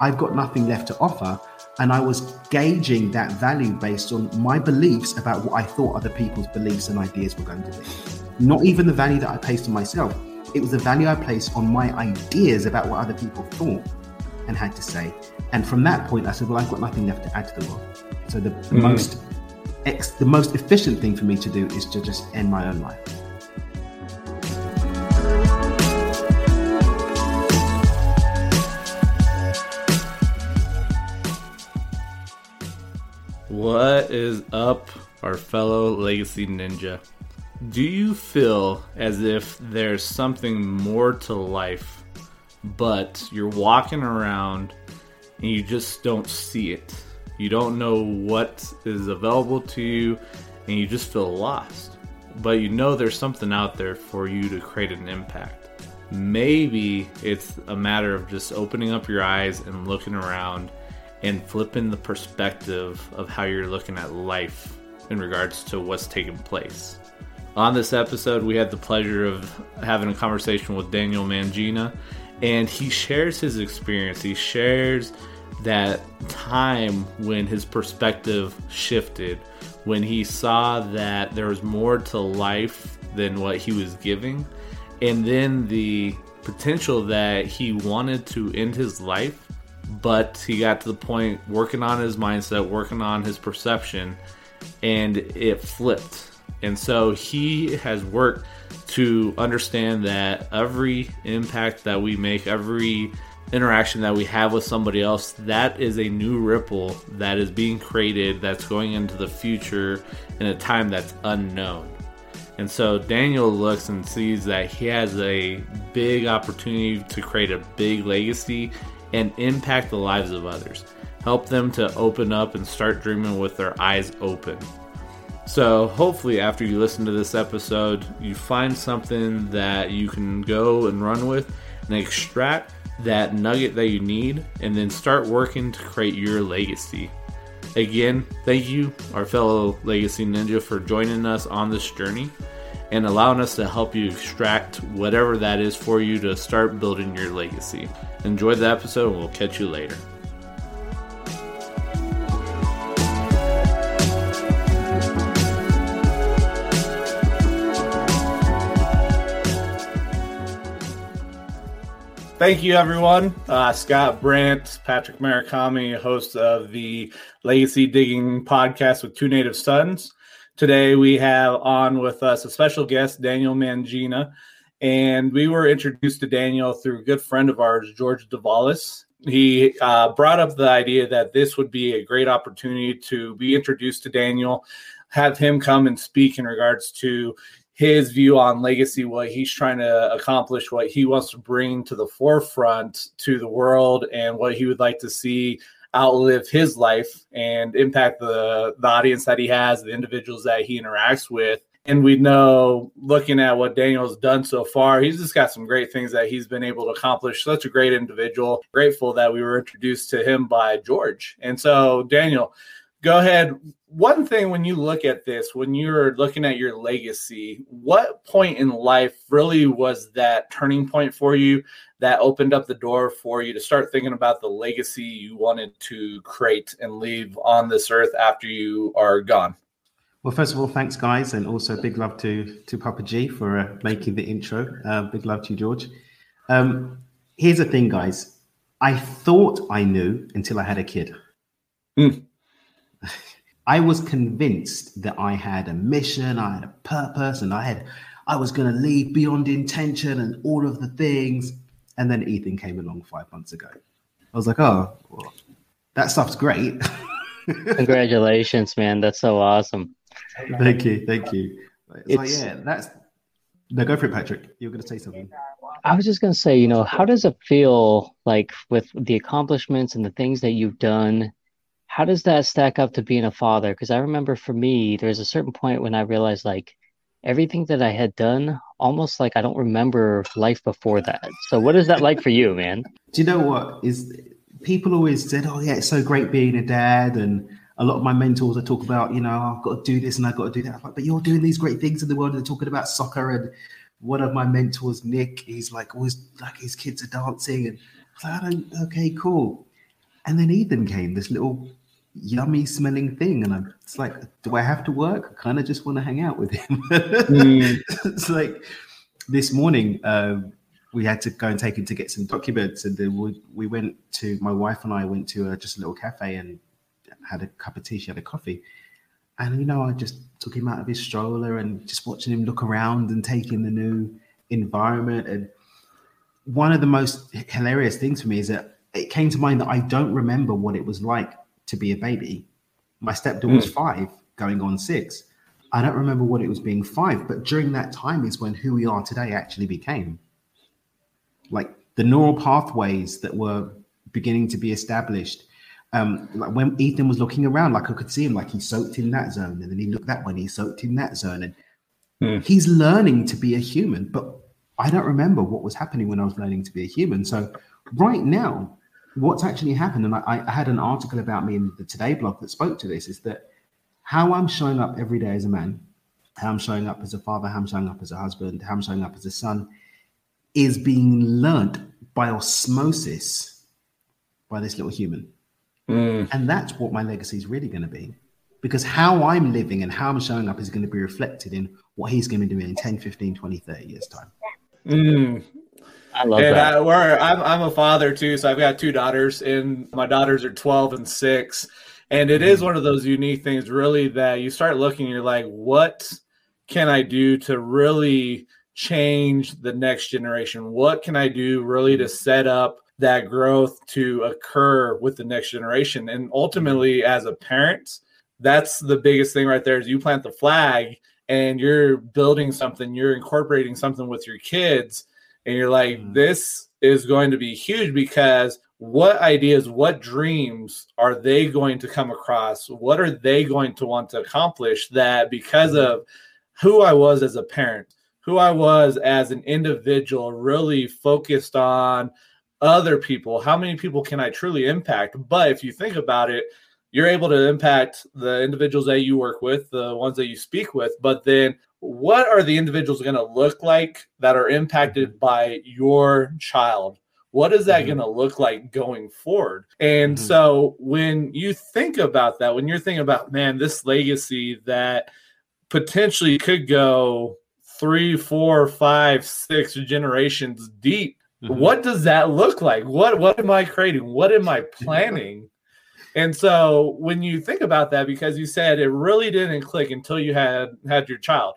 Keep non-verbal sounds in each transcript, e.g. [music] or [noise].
I've got nothing left to offer. And I was gauging that value based on my beliefs about what I thought other people's beliefs and ideas were going to be. Not even the value that I placed on myself, it was the value I placed on my ideas about what other people thought and had to say. And from that point, I said, well, I've got nothing left to add to the world. So the mm. most ex- the most efficient thing for me to do is to just end my own life. What is up, our fellow Legacy Ninja? Do you feel as if there's something more to life, but you're walking around and you just don't see it? You don't know what is available to you and you just feel lost. But you know there's something out there for you to create an impact. Maybe it's a matter of just opening up your eyes and looking around and flipping the perspective of how you're looking at life in regards to what's taking place. On this episode, we had the pleasure of having a conversation with Daniel Mangena, and he shares his experience. He shares that time when his perspective shifted, when he saw that there was more to life than what he was giving, and then the potential that he wanted to end his life, but he got to the point working on his mindset, working on his perception, and it flipped and so he has worked to understand that every impact that we make, every interaction that we have with somebody else, that is a new ripple that is being created that's going into the future in a time that's unknown. And so Daniel looks and sees that he has a big opportunity to create a big legacy and impact the lives of others. Help them to open up and start dreaming with their eyes open. So, hopefully, after you listen to this episode, you find something that you can go and run with and extract that nugget that you need and then start working to create your legacy. Again, thank you, our fellow Legacy Ninja, for joining us on this journey and allowing us to help you extract whatever that is for you to start building your legacy. Enjoy the episode, and we'll catch you later. Thank you, everyone. Uh, Scott Brandt, Patrick Murakami, host of the Legacy Digging podcast with Two Native Sons. Today, we have on with us a special guest, Daniel Mangena. And we were introduced to Daniel through a good friend of ours, George Davalis. He uh, brought up the idea that this would be a great opportunity to be introduced to Daniel, have him come and speak in regards to his view on legacy, what he's trying to accomplish, what he wants to bring to the forefront to the world, and what he would like to see outlive his life and impact the, the audience that he has, the individuals that he interacts with. And we know, looking at what Daniel's done so far, he's just got some great things that he's been able to accomplish. Such a great individual. Grateful that we were introduced to him by George. And so, Daniel, go ahead one thing when you look at this, when you're looking at your legacy, what point in life really was that turning point for you that opened up the door for you to start thinking about the legacy you wanted to create and leave on this earth after you are gone? Well, first of all, thanks, guys, and also big love to to Papa G for uh, making the intro. Uh, big love to you, George. Um, here's the thing, guys. I thought I knew until I had a kid. Mm. [laughs] I was convinced that I had a mission, I had a purpose, and I had I was going to leave beyond intention and all of the things. And then Ethan came along five months ago. I was like, oh, well, that stuff's great. [laughs] Congratulations, man! That's so awesome. [laughs] Thank you, thank you. It's, like, yeah, that's no, go for it, Patrick. You're going to say something. I was just going to say, you know, how does it feel like with the accomplishments and the things that you've done how does that stack up to being a father? Because I remember for me, there's a certain point when I realized like everything that I had done, almost like I don't remember life before that. So what is that like for you, man? Do you know what is people always said, "Oh yeah, it's so great being a dad," and a lot of my mentors I talk about, you know, I've got to do this and I've got to do that. Like, but you're doing these great things in the world. And they're talking about soccer and one of my mentors, Nick, he's like always like his kids are dancing and I, like, I don't. Okay, cool. And then Ethan came, this little yummy smelling thing. And I'm it's like, do I have to work? I kind of just want to hang out with him. mm. [laughs] it's like this morning, uh, we had to go and take him to get some documents. And then we, we went to, my wife and I went to a, just a little cafe and had a cup of tea. She had a coffee. And, you know, I just took him out of his stroller and just watching him look around and take in the new environment. And one of the most hilarious things for me is that it came to mind that I don't remember what it was like to be a baby. My stepdaughter was mm. five, going on six. I don't remember what it was being five, but during that time is when who we are today actually became. Like the neural pathways that were beginning to be established. Um, like when Ethan was looking around, like I could see him, like he soaked in that zone, and then he looked that way, he soaked in that zone, and mm. he's learning to be a human. But I don't remember what was happening when I was learning to be a human. So right now, what's actually happened, and I, I, had an article about me in the Today blog that spoke to this, is that how I'm showing up every day as a man, how I'm showing up as a father, how I'm showing up as a husband, how I'm showing up as a son, is being learnt by osmosis by this little human. Mm. And that's what my legacy is really going to be. Because how I'm living and how I'm showing up is going to be reflected in what he's going to be doing in 10, 15, 20, 30 years' time. Mm. I love and that. I, we're, I'm, I'm a father too, so I've got two daughters, and my daughters are 12 and six. And it is mm-hmm. one of those unique things, really, that you start looking, you're like, what can I do to really change the next generation? What can I do really to set up that growth to occur with the next generation? And ultimately, as a parent, that's the biggest thing right there is you plant the flag and you're building something, you're incorporating something with your kids and you're like, mm. this is going to be huge because what ideas, what dreams are they going to come across? What are they going to want to accomplish that because mm. of who I was as a parent, who I was as an individual, really focused on other people? How many people can I truly impact? But if you think about it, you're able to impact the individuals that you work with, the ones that you speak with, but then what are the individuals going to look like that are impacted mm-hmm. by your child? What is that mm-hmm. going to look like going forward? And mm-hmm. so when you think about that, when you're thinking about, man, this legacy that potentially could go three, four, five, six generations deep, mm-hmm. what does that look like? What what am I creating? What am I [laughs] planning? And so when you think about that, because you said it really didn't click until you had had your child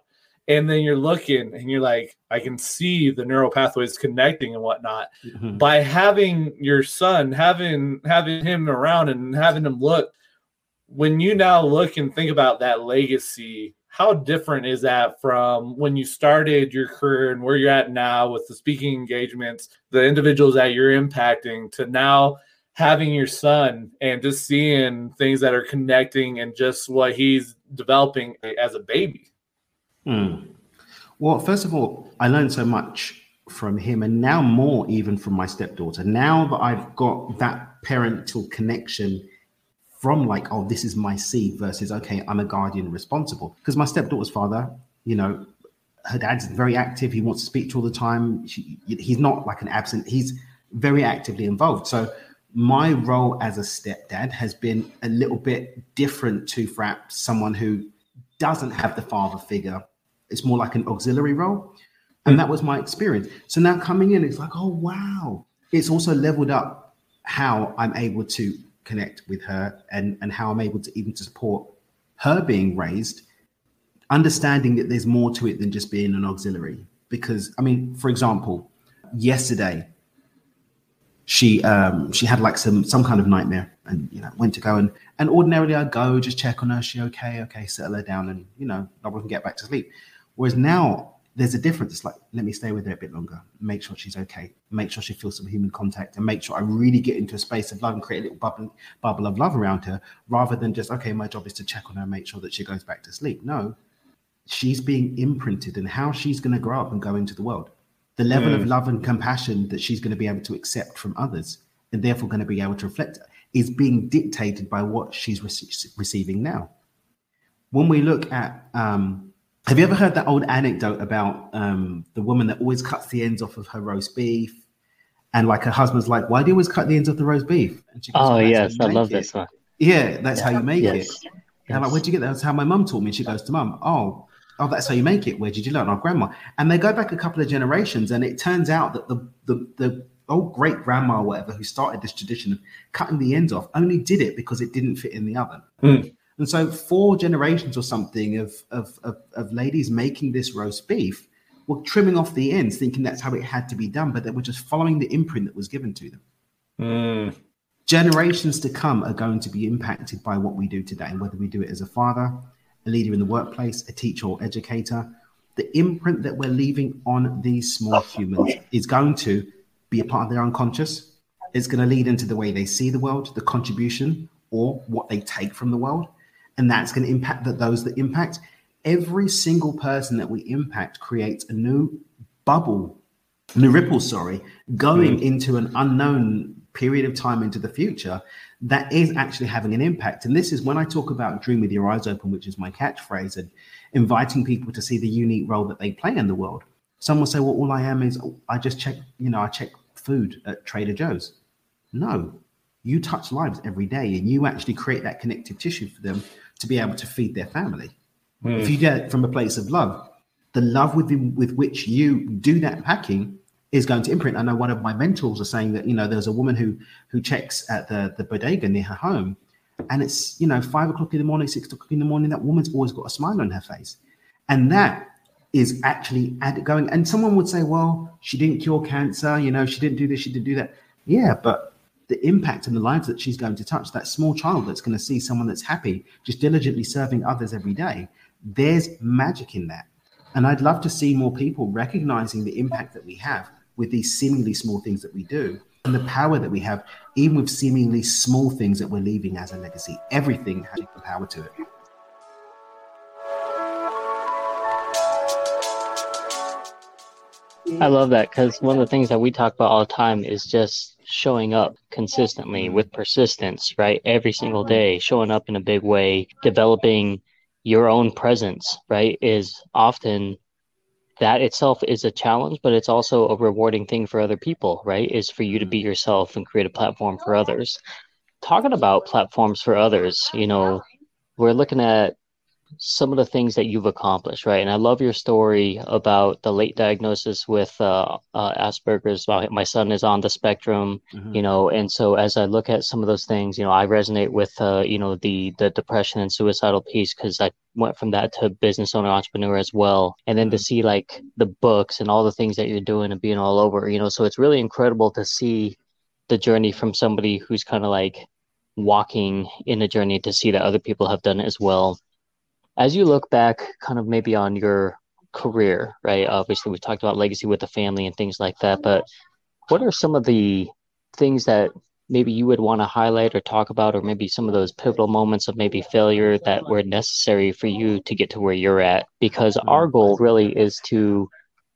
and then you're looking and you're like i can see the neural pathways connecting and whatnot mm-hmm. by having your son having having him around and having him look when you now look and think about that legacy how different is that from when you started your career and where you're at now with the speaking engagements the individuals that you're impacting to now having your son and just seeing things that are connecting and just what he's developing as a baby Mm. Well, first of all, I learned so much from him, and now more even from my stepdaughter. Now that I've got that parental connection from like, oh, this is my seed versus okay, I'm a guardian responsible. Because my stepdaughter's father, you know, her dad's very active. He wants to speak to all the time. She, he's not like an absent. He's very actively involved. So my role as a stepdad has been a little bit different to perhaps someone who doesn't have the father figure it's more like an auxiliary role. And that was my experience. So now coming in, it's like, oh, wow. It's also leveled up how I'm able to connect with her and, and how I'm able to even to support her being raised, understanding that there's more to it than just being an auxiliary. Because, I mean, for example, yesterday, she um she had like some some kind of nightmare and you know went to go and and ordinarily I'd go just check on her she okay okay settle her down and you know I can get back to sleep Whereas now there's a difference. It's like, let me stay with her a bit longer, make sure she's okay, make sure she feels some human contact, and make sure I really get into a space of love and create a little bubble, bubble of love around her, rather than just, okay, my job is to check on her and make sure that she goes back to sleep. No, she's being imprinted and how she's going to grow up and go into the world. The level mm. of love and compassion that she's going to be able to accept from others and therefore going to be able to reflect is being dictated by what she's re- receiving now. When we look at um, have you ever heard that old anecdote about um, the woman that always cuts the ends off of her roast beef And like her husband's like, why do you always cut the ends of the roast beef? And she goes, oh, yes, I love it. this one. Yeah, that's yeah. how you make yes. it. And I'm like, where'd you get that? That's how my mum taught me. She goes to mum, oh, oh, that's how you make it. Where did you learn? Our grandma. And they go back a couple of generations, and it turns out that the the, the old great grandma or whatever who started this tradition of cutting the ends off only did it because it didn't fit in the oven. Mm. And so four generations or something of, of, of, of, ladies making this roast beef were trimming off the ends, thinking that's how it had to be done, but they were just following the imprint that was given to them. Mm. Generations to come are going to be impacted by what we do today, whether we do it as a father, a leader in the workplace, a teacher or educator. The imprint that we're leaving on these small humans is going to be a part of their unconscious. It's going to lead into the way they see the world, the contribution, or what they take from the world. And that's going to impact that those that impact. Every single person that we impact creates a new bubble, new ripple, sorry, going mm. into an unknown period of time into the future that is actually having an impact. And this is when I talk about dream with your eyes open, which is my catchphrase, and inviting people to see the unique role that they play in the world. Some will say, well, all I am is I just check, you know, I check food at Trader Joe's. No, you touch lives every day and you actually create that connective tissue for them to be able to feed their family. Mm. If you get it from a place of love, the love with, with which you do that packing is going to imprint. I know one of my mentors are saying that, you know, there's a woman who who checks at the, the bodega near her home and it's, you know, five o'clock in the morning, six o'clock in the morning, that woman's always got a smile on her face. And that is actually going. And someone would say, well, she didn't cure cancer, you know, she didn't do this, she didn't do that. Yeah, but the impact and the lives that she's going to touch, that small child that's going to see someone that's happy, just diligently serving others every day, there's magic in that. And I'd love to see more people recognizing the impact that we have with these seemingly small things that we do and the power that we have, even with seemingly small things that we're leaving as a legacy. Everything has the power to it. I love that because one of the things that we talk about all the time is just showing up consistently mm-hmm. with persistence, right? Every single day, showing up in a big way, developing your own presence, right? Is often that itself is a challenge, but it's also a rewarding thing for other people, right? Is for you to be mm-hmm. yourself and create a platform for others. Talking about platforms for others, you know, we're looking at some of the things that you've accomplished, right? And I love your story about the late diagnosis with uh, uh, Asperger's. My son is on the spectrum, mm-hmm. you know, and so as I look at some of those things, you know, I resonate with, uh, you know, the the depression and suicidal piece because I went from that to business owner entrepreneur as well, and then mm-hmm. to see like the books and all the things that you're doing and being all over, you know, so it's really incredible to see the journey from somebody who's kind of like walking in a journey to see that other people have done it as well as you look back kind of maybe on your career right obviously we talked about legacy with the family and things like that but what are some of the things that maybe you would want to highlight or talk about or maybe some of those pivotal moments of maybe failure that were necessary for you to get to where you're at because our goal really is to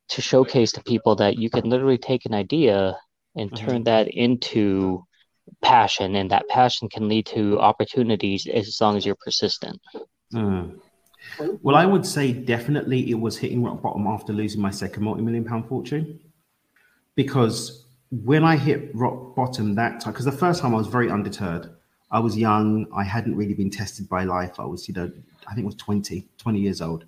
to showcase to people that you can literally take an idea and mm-hmm. turn that into passion and that passion can lead to opportunities as long as you're persistent mm. Well, I would say definitely it was hitting rock bottom after losing my second multi-million pound fortune. Because when I hit rock bottom that time, because the first time I was very undeterred. I was young. I hadn't really been tested by life. I was, you know, I think it was 20, 20 years old.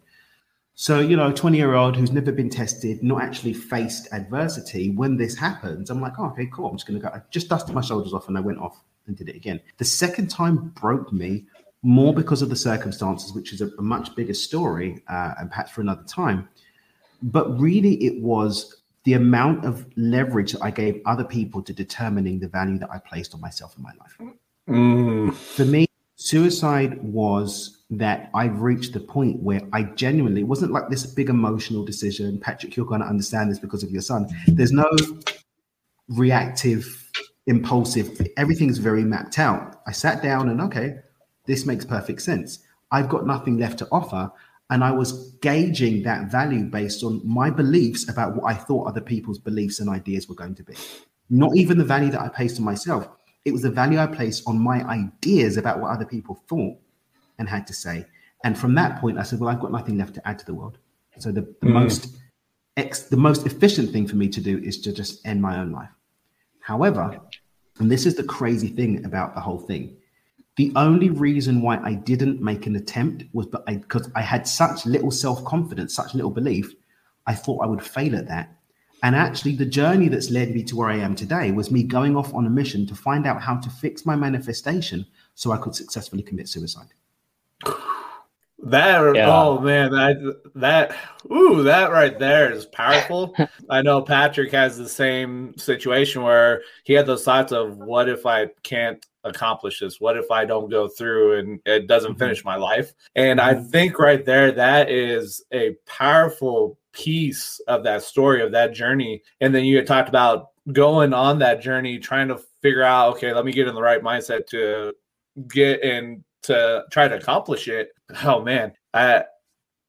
So, you know, 20 year old who's never been tested, not actually faced adversity. When this happens, I'm like, oh, okay, cool. I'm just going to go. I just dusted my shoulders off and I went off and did it again. The second time broke me more because of the circumstances, which is a, a much bigger story uh, and perhaps for another time. But really, it was the amount of leverage that I gave other people to determining the value that I placed on myself in my life. Mm. For me, suicide was that I've reached the point where I genuinely it wasn't like this big emotional decision. Patrick, you're going to understand this because of your son. There's no reactive, impulsive, everything's very mapped out. I sat down and okay, this makes perfect sense. I've got nothing left to offer. And I was gauging that value based on my beliefs about what I thought other people's beliefs and ideas were going to be. Not even the value that I placed on myself. It was the value I placed on my ideas about what other people thought and had to say. And from that point, I said, well, I've got nothing left to add to the world. So the, the mm. most ex, the most efficient thing for me to do is to just end my own life. However, and this is the crazy thing about the whole thing. The only reason why I didn't make an attempt was because I, I had such little self confidence, such little belief. I thought I would fail at that. And actually, the journey that's led me to where I am today was me going off on a mission to find out how to fix my manifestation so I could successfully commit suicide. That yeah. oh man, that that ooh, that right there is powerful. [laughs] I know Patrick has the same situation where he had those thoughts of what if I can't accomplish this? What if I don't go through and it doesn't mm-hmm. finish my life? And I mm-hmm. think right there that is a powerful piece of that story of that journey. And then you had talked about going on that journey, trying to figure out, okay, let me get in the right mindset to get in to try to accomplish it. Oh man, I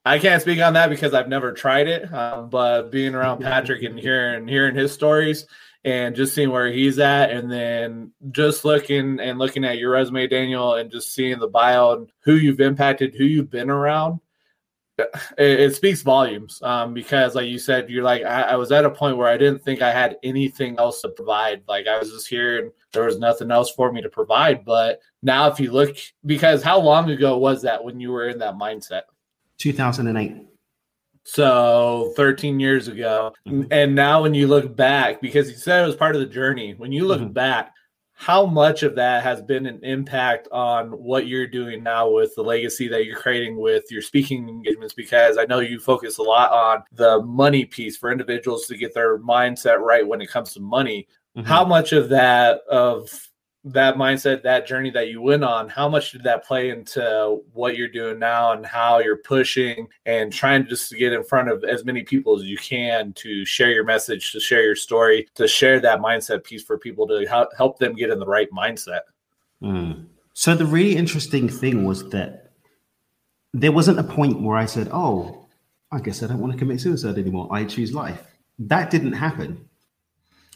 I can't speak on that because I've never tried it. Um, but being around [laughs] Patrick and hearing hearing his stories and just seeing where he's at, and then just looking and looking at your resume, Daniel, and just seeing the bio and who you've impacted, who you've been around it, it speaks volumes um, because like you said you're like I, I, was at a point where i didn't think i had anything else to provide. Like i was just here and there was nothing else for me to provide. But now if you look because how long ago was that when you were in that mindset? 2008 so 13 years ago mm-hmm. and now when you look back because you said it was part of the journey when you look mm-hmm. back how much of that has been an impact on what you're doing now with the legacy that you're creating with your speaking engagements because i know you focus a lot on the money piece for individuals to get their mindset right when it comes to money mm-hmm. how much of that of that mindset, that journey that you went on, how much did that play into what you're doing now and how you're pushing and trying just to get in front of as many people as you can to share your message, to share your story, to share that mindset piece for people to help them get in the right mindset? Mm. So, the really interesting thing was that there wasn't a point where I said, Oh, I guess I don't want to commit suicide anymore. I choose life. That didn't happen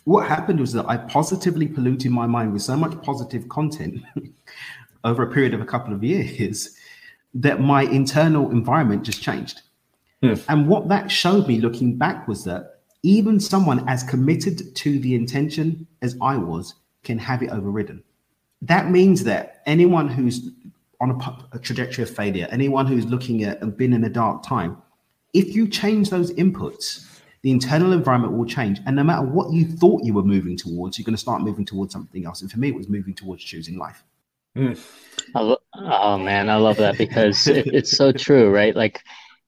what happened was that I positively polluted my mind with so much positive content [laughs] over a period of a couple of years that my internal environment just changed. Hmm. And what that showed me looking back was that even someone as committed to the intention as I was can have it overridden. That means that anyone who's on a, a trajectory of failure, anyone who's looking at and been in a dark time, if you change those inputs, the internal environment will change. And no matter what you thought you were moving towards, you're going to start moving towards something else. And for me, it was moving towards choosing life. Mm. Lo- oh man, I love that because it, it's so true, right? Like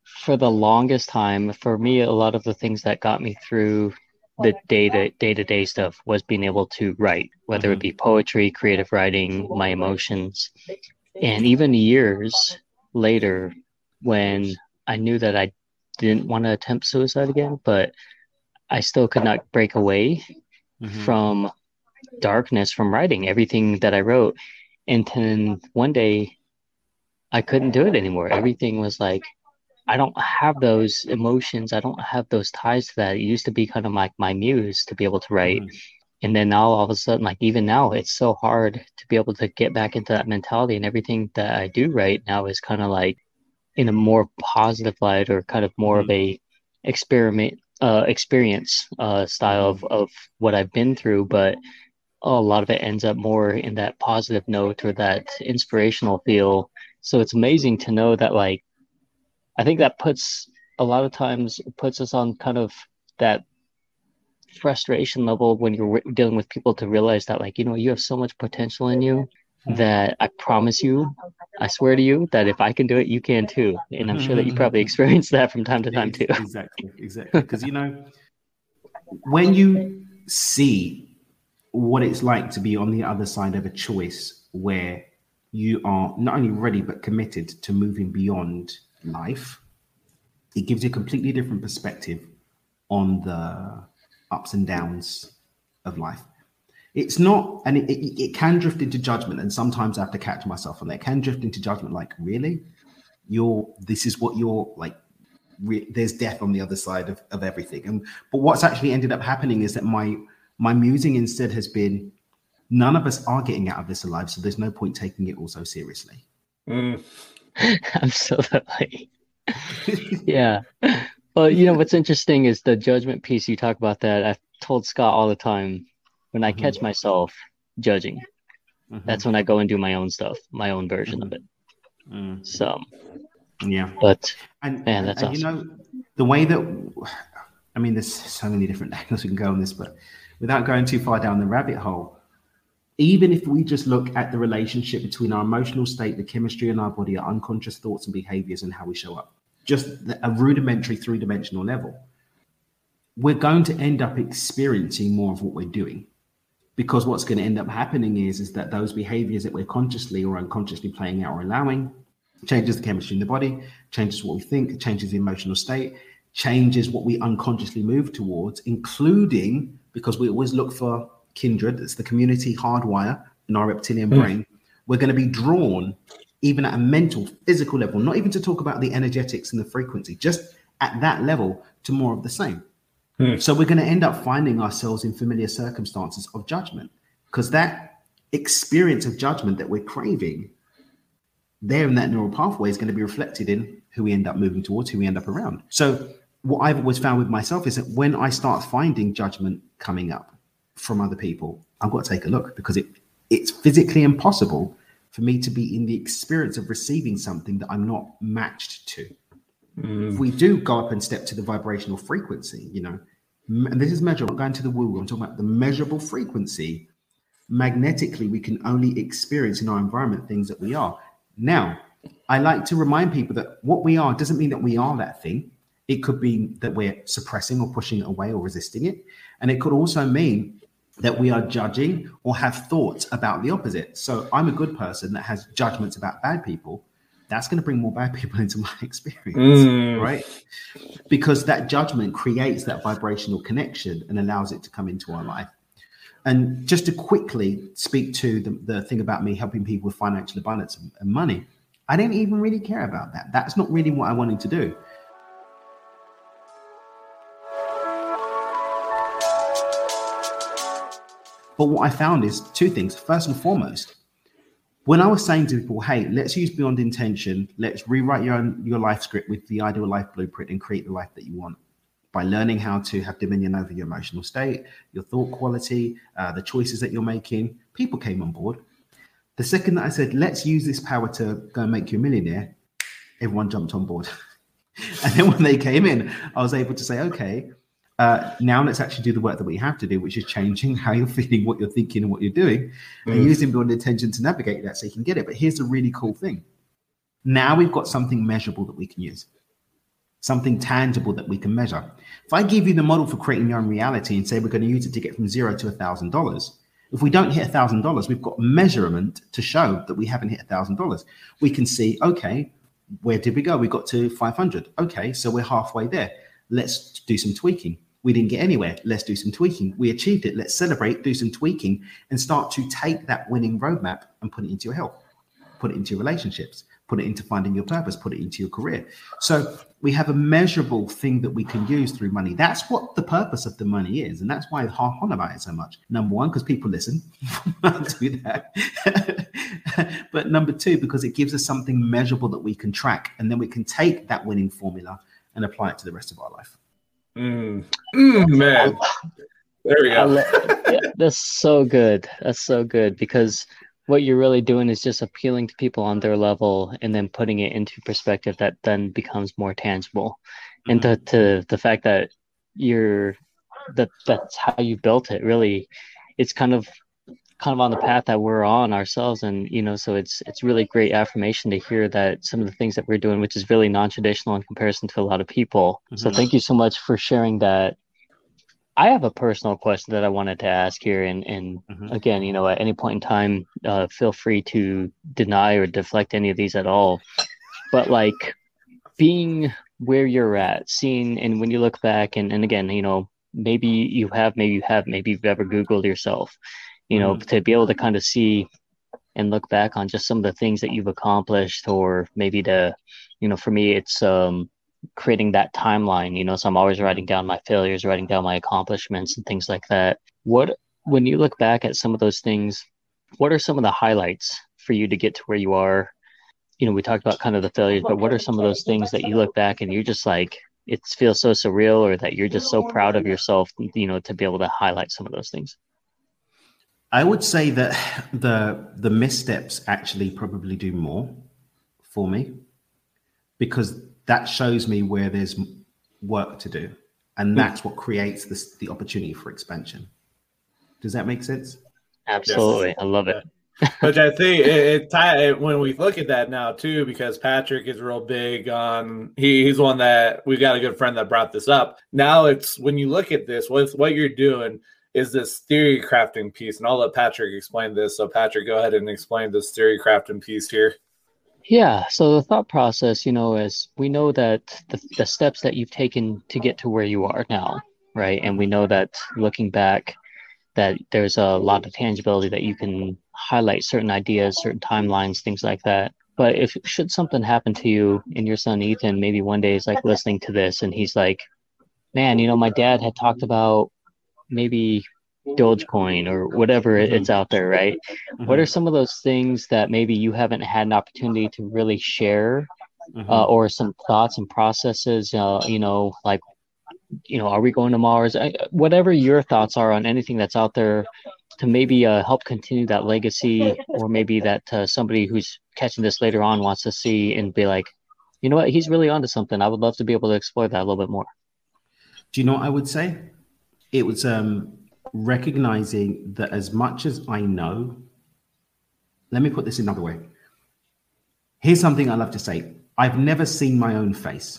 for the longest time, for me, a lot of the things that got me through the day to day to day stuff was being able to write, whether it be mm-hmm. poetry, creative writing, my emotions, and even years later, when I knew that I didn't want to attempt suicide again, but I still could not break away mm-hmm. from darkness from writing everything that I wrote. And then one day I couldn't do it anymore. Everything was like, I don't have those emotions. I don't have those ties to that. It used to be kind of like my muse to be able to write. Mm-hmm. And then now all of a sudden, like even now, it's so hard to be able to get back into that mentality. And everything that I do right now is kind of like in a more positive light or kind of more mm-hmm. of a experiment uh, experience uh, style of, of what I've been through, but a lot of it ends up more in that positive note or that inspirational feel. So it's amazing to know that like I think that puts a lot of times puts us on kind of that frustration level when you're dealing with people to realize that like you know you have so much potential in you Mm-hmm. that I promise you, I swear to you that if I can do it, you can too. And I'm sure that you mm-hmm. probably experience that from time to time too. [laughs] Exactly, exactly. Because you know, when you see what it's like to be on the other side of a choice where you are not only ready but committed to moving beyond life, it gives you a completely different perspective on the ups and downs of life it's not and it, it, it, can drift into judgment and sometimes i have to catch myself on that. It can drift into judgment like really? You're this is what you're like re- there's death on the other side of, of everything. And but what's actually ended up happening is that my my musing instead has been none of us are getting out of this alive so there's no point taking it all so seriously. Mm. [laughs] absolutely. [laughs] Yeah. Well you know what's interesting is the judgment piece you talk about that. I've told scott all the time when I mm-hmm. catch myself judging, mm-hmm. that's when I go and do my own stuff, my own version of it. Mm-hmm. So, yeah. But and, man, that's and, awesome. you know the way that I mean, there's so many different [laughs] angles we can go on this, but without going too far down the rabbit hole, even if we just look at the relationship between our emotional state, the chemistry in our body, our unconscious thoughts and behaviors, and how we show up, just a rudimentary three dimensional level, we're going to end up experiencing more of what we're doing. Because what's going to end up happening is, is that those behaviors that we're consciously or unconsciously playing out or allowing changes the chemistry in the body, changes what we think, changes the emotional state, changes what we unconsciously move towards, including because we always look for kindred, it's the community hardwire in our reptilian mm. brain. We're going to be drawn even at a mental, physical level, not even to talk about the energetics and the frequency, just at that level to more of the same. Mm. So we're going to end up finding ourselves in familiar circumstances of judgment because that experience of judgment that we're craving there in that neural pathway is going to be reflected in who we end up moving towards, who we end up around. So what I've always found with myself is that when I start finding judgment coming up from other people, I've got to take a look because it it's physically impossible for me to be in the experience of receiving something that I'm not matched to. Mm. If we do go up and step to the vibrational frequency, you know, and this is measurable, I'm going to the woo, I'm talking about the measurable frequency. Magnetically, we can only experience in our environment things that we are. Now, I like to remind people that what we are doesn't mean that we are that thing. It could be that we're suppressing or pushing it away or resisting it. And it could also mean that we are judging or have thoughts about the opposite. So I'm a good person that has judgments about bad people. That's going to bring more bad people [laughs] into my experience, mm. right? Because that judgment creates that vibrational connection and allows it to come into our life. And just to quickly speak to the, the thing about me helping people with financial abundance and money, I didn't even really care about that. That's not really what I wanted to do. But what I found is two things. First and foremost, when I was saying to people, hey, let's use beyond intention, let's rewrite your own, your life script with the ideal life blueprint and create the life that you want by learning how to have dominion over your emotional state, your thought quality, uh, the choices that you're making, people came on board. The second that I said, let's use this power to go and make you a millionaire, everyone jumped on board. [laughs] and then when they came in, I was able to say, okay, uh, now let's actually do the work that we have to do, which is changing how you're [laughs] feeling, what you're thinking, and what you're doing, mm. and using beyond intention to navigate that so you can get it. But here's the really cool thing now we've got something measurable that we can use, something tangible that we can measure. If I give you the model for creating your own reality and say we're going to use it to get from zero to a thousand dollars, if we don't hit a thousand dollars, we've got measurement to show that we haven't hit a thousand dollars. We can see, okay, where did we go? We got to 500. Okay, so we're halfway there. Let's do some tweaking. We didn't get anywhere. Let's do some tweaking. We achieved it. Let's celebrate, do some tweaking, and start to take that winning roadmap and put it into your health, put it into your relationships, put it into finding your purpose, put it into your career. So we have a measurable thing that we can use through money. That's what the purpose of the money is. And that's why I harp on about it so much. Number one, because people listen. [laughs] do that. [laughs] but number two, because it gives us something measurable that we can track. And then we can take that winning formula and apply it to the rest of our life. Mm. Mm, man. There we go. yeah, that's so good. That's so good because what you're really doing is just appealing to people on their level and then putting it into perspective that then becomes more tangible mm-hmm. and to, to the fact that you're that that's how you built it really it's kind of kind of on the path that we're on ourselves and you know so it's it's really great affirmation to hear that some of the things that we're doing which is really non-traditional in comparison to a lot of people mm-hmm. so thank you so much for sharing that I have a personal question that I wanted to ask here, and and mm-hmm. again, you know, at any point in time, uh, feel free to deny or deflect any of these at all. But like being where you're at, seeing, and when you look back, and and again, you know, maybe you have, maybe you have, maybe you've ever Googled yourself, you know, mm-hmm. to be able to kind of see and look back on just some of the things that you've accomplished, or maybe to, you know, for me, it's um creating that timeline you know so i'm always writing down my failures writing down my accomplishments and things like that. What when you look back at some of those things what are some of the highlights for you to get to where you are? You know we talked about kind of the failures but what are some of those things that you look back and you're just like it feels so surreal or that you're just so proud of yourself you know to be able to highlight some of those things I would say that the the missteps actually probably do more for me because that shows me where there's work to do, and hmm. that's what creates this the opportunity for expansion. Does that make sense? Absolutely, yes. I love it. Which I think it, it, it, when we look at that now too, because Patrick is real big on he, he's one that we've got a good friend that brought this up. Now it's when you look at this, with what you're doing is this theory crafting piece, and I'll let Patrick explain this. So Patrick, go ahead and explain this theory crafting piece here. Yeah. So the thought process, you know, is we know that the, the steps that you've taken to get to where you are now, right? And we know that looking back, that there's a lot of tangibility that you can highlight certain ideas, certain timelines, things like that. But if should something happen to you and your son Ethan, maybe one day is like listening to this and he's like, Man, you know, my dad had talked about maybe Dogecoin or whatever mm-hmm. it's out there, right? Mm-hmm. What are some of those things that maybe you haven't had an opportunity to really share, mm-hmm. uh, or some thoughts and processes? Uh, you know, like, you know, are we going to Mars? whatever your thoughts are on anything that's out there to maybe uh, help continue that legacy, or maybe that uh, somebody who's catching this later on wants to see and be like, you know what, he's really onto something. I would love to be able to explore that a little bit more. Do you know what I would say? It was um, recognizing that as much as I know, let me put this another way. Here's something I love to say I've never seen my own face.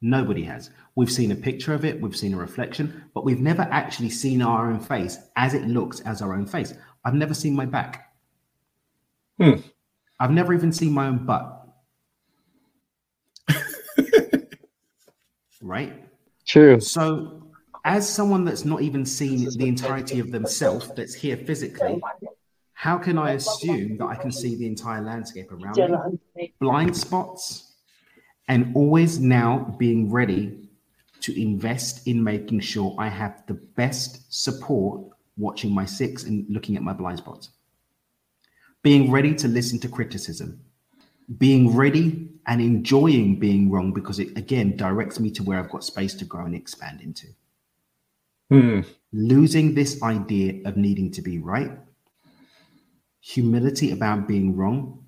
Nobody has. We've seen a picture of it, we've seen a reflection, but we've never actually seen our own face as it looks as our own face. I've never seen my back. Hmm. I've never even seen my own butt. [laughs] right? True. So, as someone that's not even seen the entirety of themselves, that's here physically, how can I assume that I can see the entire landscape around me? Blind spots, and always now being ready to invest in making sure I have the best support watching my six and looking at my blind spots. Being ready to listen to criticism, being ready and enjoying being wrong because it again directs me to where I've got space to grow and expand into. Hmm. Losing this idea of needing to be right, humility about being wrong,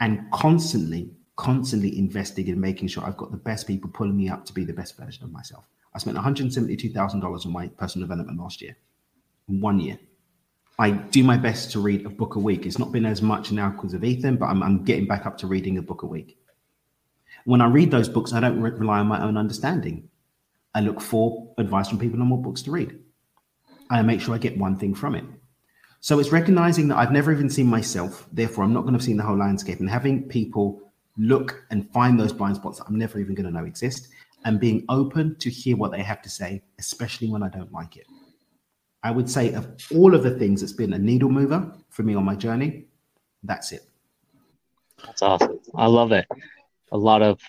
and constantly constantly investing in making sure I've got the best people pulling me up to be the best version of myself. I spent $172,000 on my personal development last year, in one year. I do my best to read a book a week. It's not been as much now because of Ethan, but I'm, I'm getting back up to reading a book a week. When I read those books, I don't re- rely on my own understanding. I look for advice from people on what books to read. I make sure I get one thing from it. So it's recognizing that I've never even seen myself, therefore I'm not going to have seen the whole landscape, and having people look and find those blind spots that I'm never even going to know exist, and being open to hear what they have to say, especially when I don't like it. I would say of all of the things that's been a needle mover for me on my journey, that's it. That's awesome. I love it. A lot of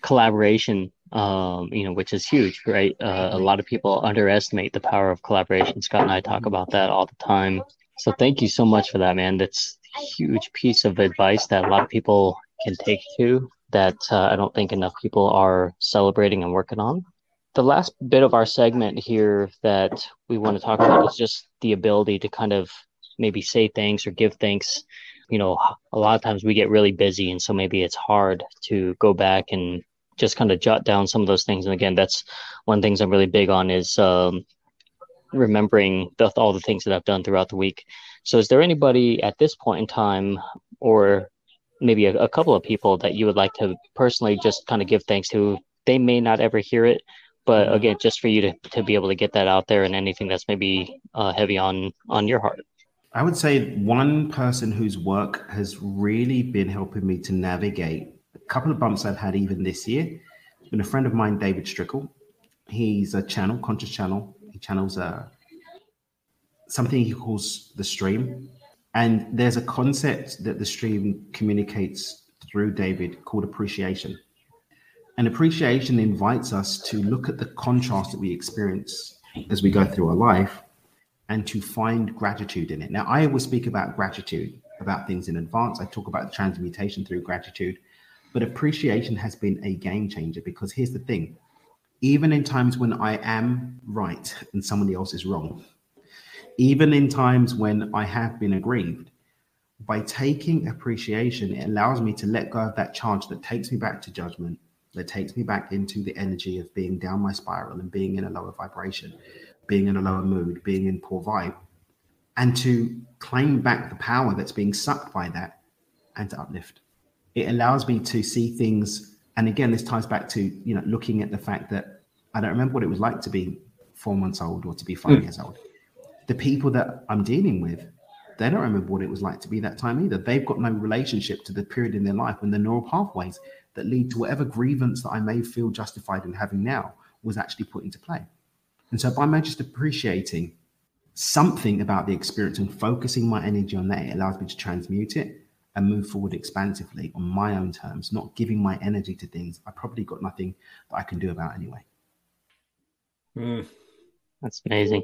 collaboration, um, you know, which is huge, right? Uh, a lot of people underestimate the power of collaboration. Scott and I talk about that all the time. So thank you so much for that, man. That's a huge piece of advice that a lot of people can take to that uh, I don't think enough people are celebrating and working on. The last bit of our segment here that we want to talk about is just the ability to kind of maybe say thanks or give thanks. You know, a lot of times we get really busy, and so maybe it's hard to go back and just kind of jot down some of those things. And again, that's one things I'm really big on is um, remembering the, all the things that I've done throughout the week. So, is there anybody at this point in time, or maybe a, a couple of people that you would like to personally just kind of give thanks to. They may not ever hear it, but mm-hmm. again, just for you to, to be able to get that out there and anything that's maybe uh, heavy on on your heart. I would say one person whose work has really been helping me to navigate a couple of bumps I've had even this year. It's been a friend of mine, David Strickle. He's a channel, conscious channel. He channels uh, something he calls the stream. And there's a concept that the stream communicates through David called appreciation. And appreciation invites us to look at the contrast that we experience as we go through our life and to find gratitude in it. Now, I always speak about gratitude, about things in advance. I talk about transmutation through gratitude, but appreciation has been a game changer because here's the thing even in times when I am right and somebody else is wrong, even in times when I have been aggrieved, by taking appreciation, it allows me to let go of that charge that takes me back to judgment, that takes me back into the energy of being down my spiral and being in a lower vibration, being in a lower mood, being in poor vibe, and to claim back the power that's being sucked by that and to uplift. It allows me to see things. And again, this ties back to, you know, looking at the fact that I don't remember what it was like to be four months old or to be five mm. years old. The people that I'm dealing with, they don't remember what it was like to be that time either. They've got no relationship to the period in their life when the neural pathways that lead to whatever grievance that I may feel justified in having now was actually put into play. And so by my just appreciating something about the experience and focusing my energy on that, it allows me to transmute it and move forward expansively on my own terms, not giving my energy to things I probably got nothing that I can do about anyway. Mm. That's amazing.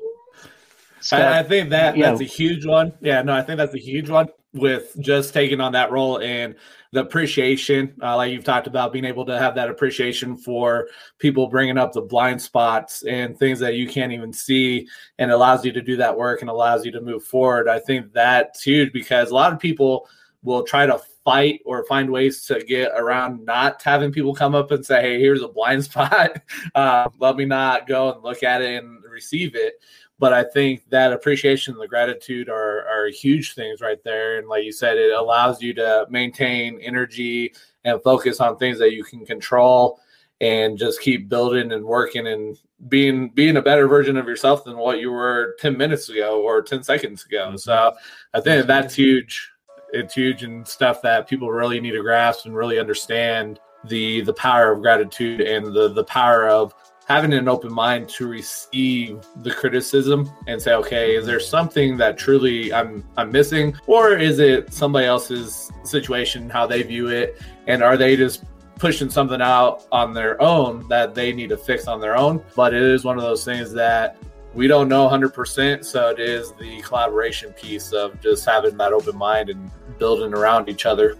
I, I, think that yeah. that's a huge one. Yeah, no, I think that's a huge one with just taking on that role and the appreciation, uh, like you've talked about, being able to have that appreciation for people bringing up the blind spots and things that you can't even see, and allows you to do that work and allows you to move forward. I think that's huge because a lot of people will try to fight or find ways to get around not having people come up and say, "Hey, here's a blind [laughs] spot. Uh, let me not go and look at it and receive it." but I think that appreciation and the gratitude are are huge things right there. And like you said, it allows you to maintain energy and focus on things that you can control and just keep building and working and being being a better version of yourself than what you were 10 minutes ago or 10 seconds ago. Mm-hmm. So I think that's huge. It's huge and stuff that people really need to grasp and really understand the the power of gratitude and the the power of having an open mind to receive the criticism and say, okay, is there something that truly I'm I'm missing, or is it somebody else's situation, how they view it, and are they just pushing something out on their own that they need to fix on their own? But it is one of those things that we don't know 100%. So it is the collaboration piece of just having that open mind and building around each other.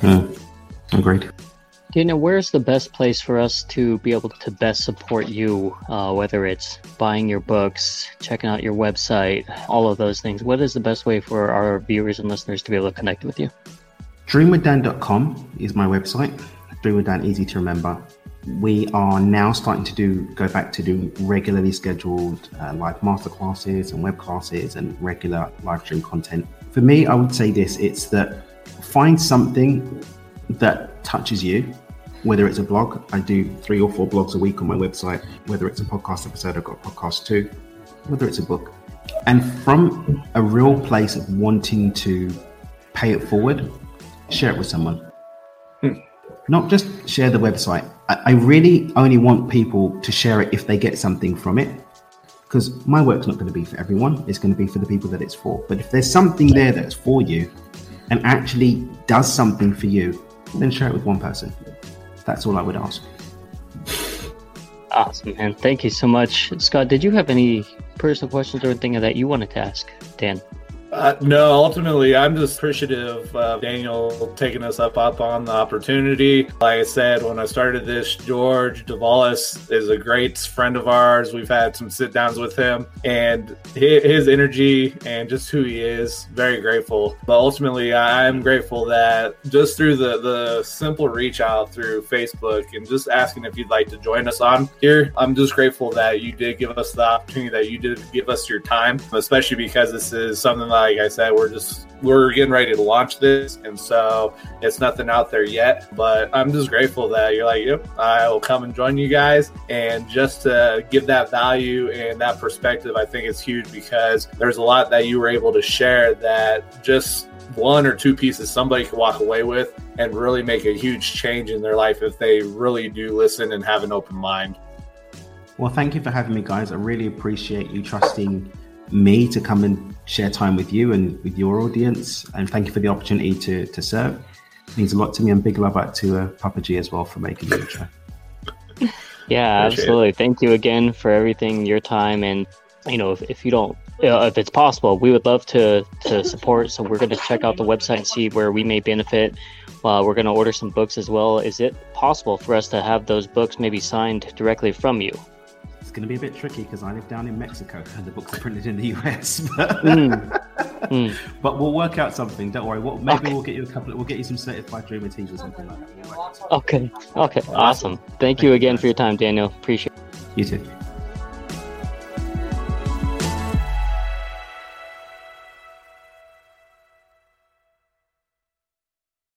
Mm, agreed. Dana, where's the best place for us to be able to best support you? Uh, whether it's buying your books, checking out your website, all of those things. What is the best way for our viewers and listeners to be able to connect with you? Dreamwithdan.com is my website. Dreamwithdan, easy to remember. We are now starting to do go back to doing regularly scheduled uh, live masterclasses and web classes and regular live stream content. For me, I would say this: it's that find something that touches you, whether it's a blog, I do three or four blogs a week on my website, whether it's a podcast episode, I've got a podcast too, whether it's a book. And from a real place of wanting to pay it forward, share it with someone. Not just share the website. I, I really only want people to share it if they get something from it because my work's not going to be for everyone. It's going to be for the people that it's for. But if there's something there that's for you and actually does something for you, then share it with one person. That's all I would ask. Awesome, man. Thank you so much. Scott, did you have any personal questions or anything that you wanted to ask Dan? Uh, no, ultimately, I'm just appreciative of Daniel taking us up up on the opportunity. Like I said, when I started this, George Davalos is a great friend of ours. We've had some sit downs with him, and his energy and just who he is, very grateful. But ultimately, I'm grateful that just through the the simple reach out through Facebook and just asking if you'd like to join us on here, I'm just grateful that you did give us the opportunity, that you did give us your time, especially because this is something that like I said, we're just we're getting ready to launch this, and so it's nothing out there yet. But I'm just grateful that you're like, yep, I will come and join you guys, and just to give that value and that perspective, I think it's huge because there's a lot that you were able to share that just one or two pieces somebody could walk away with and really make a huge change in their life if they really do listen and have an open mind. Well, thank you for having me, guys. I really appreciate you trusting me to come and share time with you and with your audience. And thank you for the opportunity to, to serve. It means a lot to me. And big love out to uh, Papa G as well for making the intro. [laughs] Yeah, absolutely. It. Thank you again for everything, your time. And, you know, if, if you don't, uh, if it's possible, we would love to, to support. So we're going to check out the website and see where we may benefit. Uh, we're going to order some books as well. Is it possible for us to have those books maybe signed directly from you? It's going to be a bit tricky because I live down in Mexico [laughs] and the books are printed in the US. [laughs] But, mm. Mm. but we'll work out something. Don't worry. What, maybe okay. we'll get you a couple. Of, we'll get you some certified dreamer teas or something like that. Okay. Okay. Awesome. Thank, Thank you again you for your time, Daniel. Appreciate. it. You too.